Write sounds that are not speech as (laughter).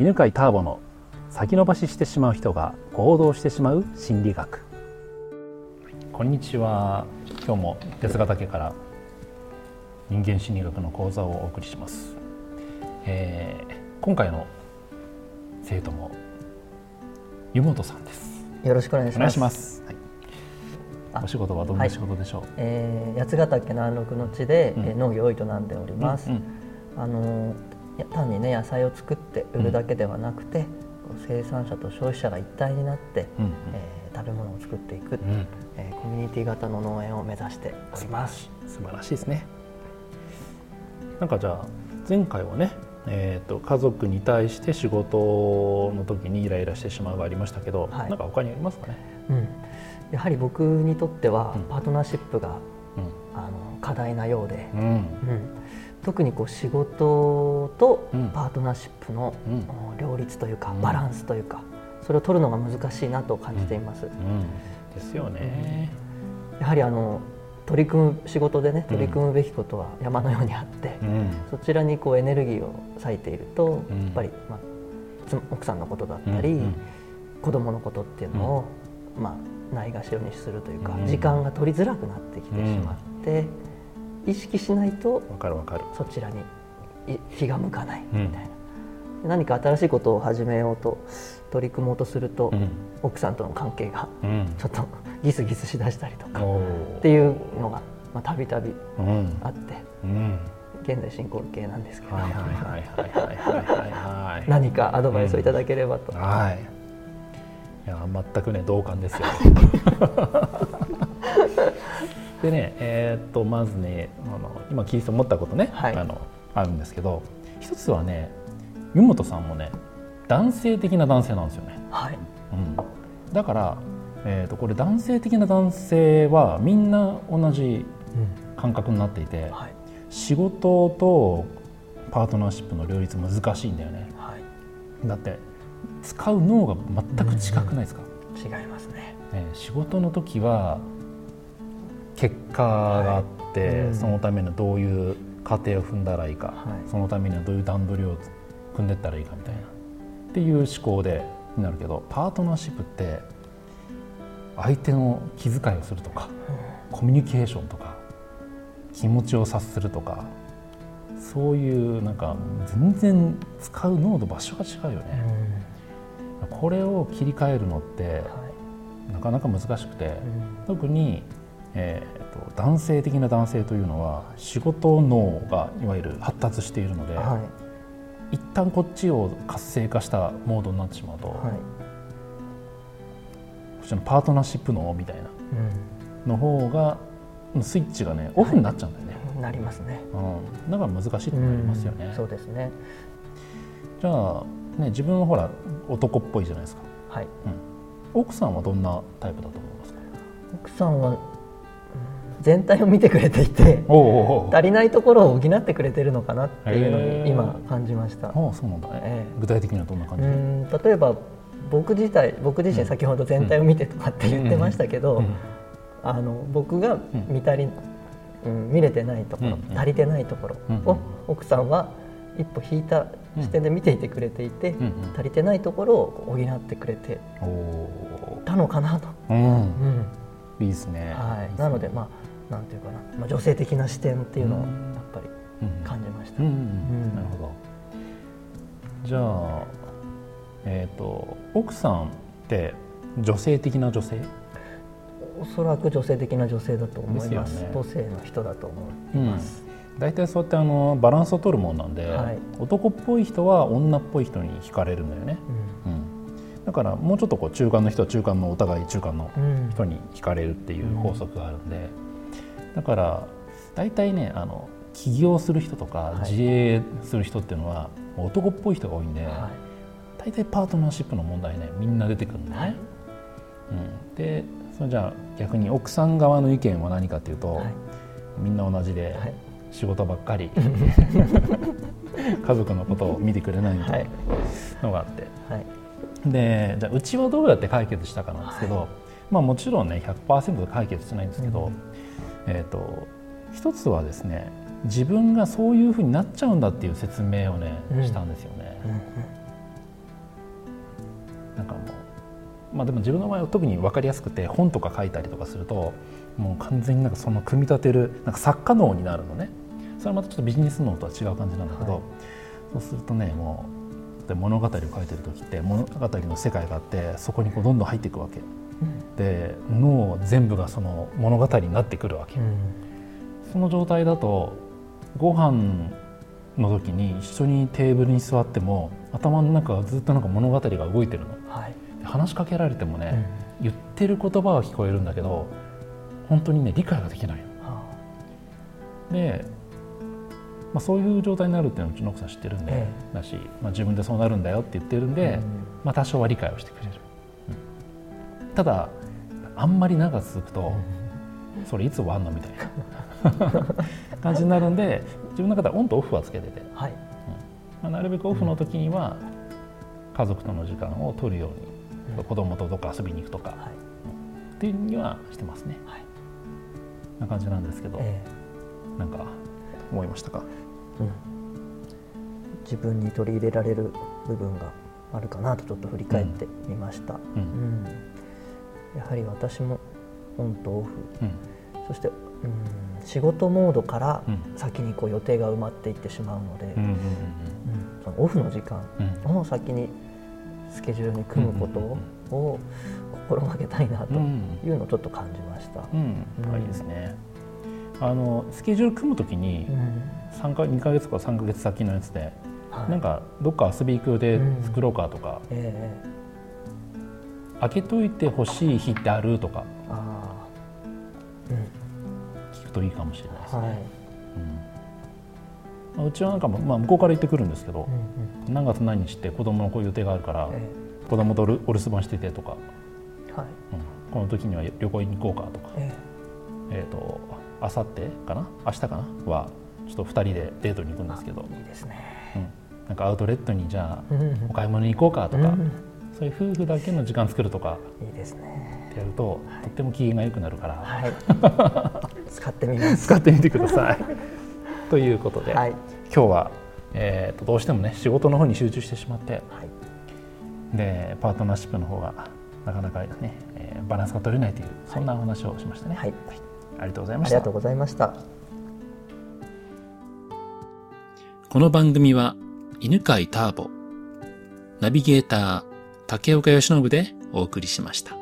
犬飼ターボの先延ばししてしまう人が行動してしまう心理学。こんにちは。今日も哲ヶ岳から人間心理学の講座をお送りします、えー今回の生徒も湯本さんです。よろしくお願いします。お願いします、はい。あお仕事はどんな仕事でしょう、えー八ヶ岳南麓の地で、うん。えー農業を営んでおります。うんあのいや単にね野菜を作って売るだけではなくて、こう生産者と消費者が一体になって、うんうん。えー食べ物を作っていく、うん。えーコミュニティ型の農園を目指しております。素晴らしいですね。なんかじゃあ前回はねえー、と家族に対して仕事の時にイライラしてしまうがありましたけど、はい。なんか他にありますかね、うん、やはり僕にとっては、うん。パートナーシップがあの課題なようで、うんうん。うん特にこう仕事とうん。パートナーシップの、両立というかうん。バランスというか、それを取るのが難しいなと感じています。うん。ですよね、やはりあの取り組む仕事でね取り組むべきことは山のようにあって、うん。そちらにこうエネルギーを割いていると、うん。やっぱり、まあ、妻奥さんのことだったり、うん。うん。子供のことっていうのを、まあ、ないがしろにするというか、うん。時間が取りづらくなってきてしまって、意識しないとわかるわかる、そちらにい気が向かないうんみたいな、何か新しいことを始めようと取り組もうとすると、うん。奥さんとの関係がうん。ちょっとギスギスしだしたりとかおっていうのがまあたびたびうん。あってうん。現在進行形なんですけど、何かアドバイスをいただければと、はい。いや全くね同感ですよ (laughs) でねえーっとまずねあの今聞いて思ったことね、はい。あのあるんですけど一つはね湯本さんもね男性的な男性なんですよね、はい。うん、だから、えーっとこれ男性的な男性はみんな同じ感覚になっていて、はい。仕事とパートナーシップの両立難しいんだよね。はい。だって使う脳が全く近くないですか、違いますね。ね、仕事の時は結果があって、はい。うん。そのためのどういう過程を踏んだらいいか、はい。そのためにはどういう段取りを組んでったらいいかみたいなっていう思考でになるけどパートナーシップって相手の気遣いをするとかコミュニケーションとか気持ちを察するとかそういうなんか全然使う脳の場所が違うようん。ね。これを切り替えるのってはい。なかなか難しくて、うん。特に、えーと男性的な男性というのは仕事脳がいわゆる発達しているので、はい。一旦こっちを活性化したモードになってしまうと、はい。こっちのパートナーシップ脳みたいなうの方がスイッチがねオフになっちゃうんだよね、んなりますね。うん、だから難しいってなりますよね、うん。そうですね。じゃあ、ね、自分はほら男っぽいじゃないですか、はい。うん、奥さんはどんなタイプだと思いますか？奥さんはうん全体を見てくれていて足りないところを補ってくれてるのかなっていうのに今感じました。ああそうなんだね、え具体的にはどんな感うじ、ん例えば僕自体僕自身先ほど全体を見てとかって言ってましたけど、うん。あの僕が見足り、うん、見れてないところ、うん足りてないところを奥さんは一歩引いた視点で見ていてくれていて、足りてないところを補ってくれてたのかなと。うん。いいですね。はい、なのでまあなんていうかな、まあ、女性的な視点っていうのをやっぱりうん感じました。うんうんうんなるほど。じゃあ、えっ、と奥さんって女性的な女性？おそらく女性的な女性だと思います。ね母性の人だと思います。大体そうやってあのバランスを取るもんなんで、はい男っぽい人は女っぽい人に惹かれるんだよね。うん。だからもうちょっとこう中間の人は中間のお互い中間のうんうん人に惹かれるっていう法則があるんで、だから大体ねあの起業する人とかはい。自営する人っていうのは男っぽい人が多いんで、は大体パートナーシップの問題ねみんな出てくるんだよね。はい。うん、でそれじゃあ逆に奥さん側の意見は何かっていうと、はい。みんな同じではい。仕事ばっかり (laughs) 家族のことを見てくれないみたいなのがあって、はい。でじゃあうちはどうやって解決したかなんですけど、まあ、もちろんね100%解決しないんですけど、うんえー、と一つはですね自分がそういうふうになっちゃうんだっていう説明をね、うん。したんですよね。なんかもうまあでも自分の場合は特に分かりやすくて本とか書いたりとかするともう完全になんかその組み立てるなんか作家脳になるのね。それはまたちょっとビジネス脳とは違う感じなんだけど、はい、そうするとねもうで物語を書いてる時って物語の世界があってそこにこうどんどん入っていくわけ、うん、で脳全部がその物語になってくるわけ、うん、その状態だとご飯の時に一緒にテーブルに座っても頭の中はずっとなんか物語が動いてるの、はい、話しかけられてもね、うん、言ってる言葉は聞こえるんだけど本当にね理解ができないの。はあ、で、まあ、そういう状態になるっていうのはうちの奥さん知ってるんで、ええ、だし、まあ、自分でそうなるんだよって言ってるんで、うん、まあ、多少は理解をしてくれる。うん、ただあんまり長く続くと、それいつ終わんのみたいな。(laughs) 感じになるんで自分の中ではオンとオフはつけてて、はい。うん。まあ、なるべくオフの時には家族との時間を取るように、うん、子供とどっか遊びに行くとか、はい、っていうにはしてますね。はい。な感じなんですけど、えー、なんか思いましたか、うん、自分に取り入れられる部分があるかなとちょっと振り返ってみました、うん、うん、やはり私もオンとオフ、うん、そして、うん、仕事モードから先にこう予定が埋まっていってしまうので、そのオフの時間を先にスケジュールに組むことを心がけたいなというのをちょっと感じました。いいですね。あのスケジュール組むときに3か2か月か3か月先のやつで、はい、なんかどっか遊び行く予定作ろうかとか、うんえ。ー、開けといてほしい日ってあるとか。あ、うん、聞くといいかもしれないですね。はい。うん、うちはなんかも、まあ、向こうから言ってくるんですけど、うんうん、何月何日って子供のこういう予定があるから、えー、子供とお留守番しててとか。はい。うん、この時には旅行に行こうかとか、えー、えーとあさってかな？明日かな？はちょっと2人でデートに行くんですけど。いいですね、うん、なんかアウトレットにじゃあお買い物に行こうかとか、うん、そういう夫婦だけの時間作るとかいいですね。ってやると、はい、とっても機嫌が良くなるから、はい、(laughs) 使ってみます。使ってみてください。(laughs) ということで、はい、今日は、えーと、どうしてもね仕事の方に集中してしまって、はい、でパートナーシップの方がなかなかね、えー、バランスが取れないというそんなお話をしましたね、はい、はい、ありがとうございました。ありがとうございました。この番組は犬飼ターボ。ナビゲーター竹岡義信でお送りしました。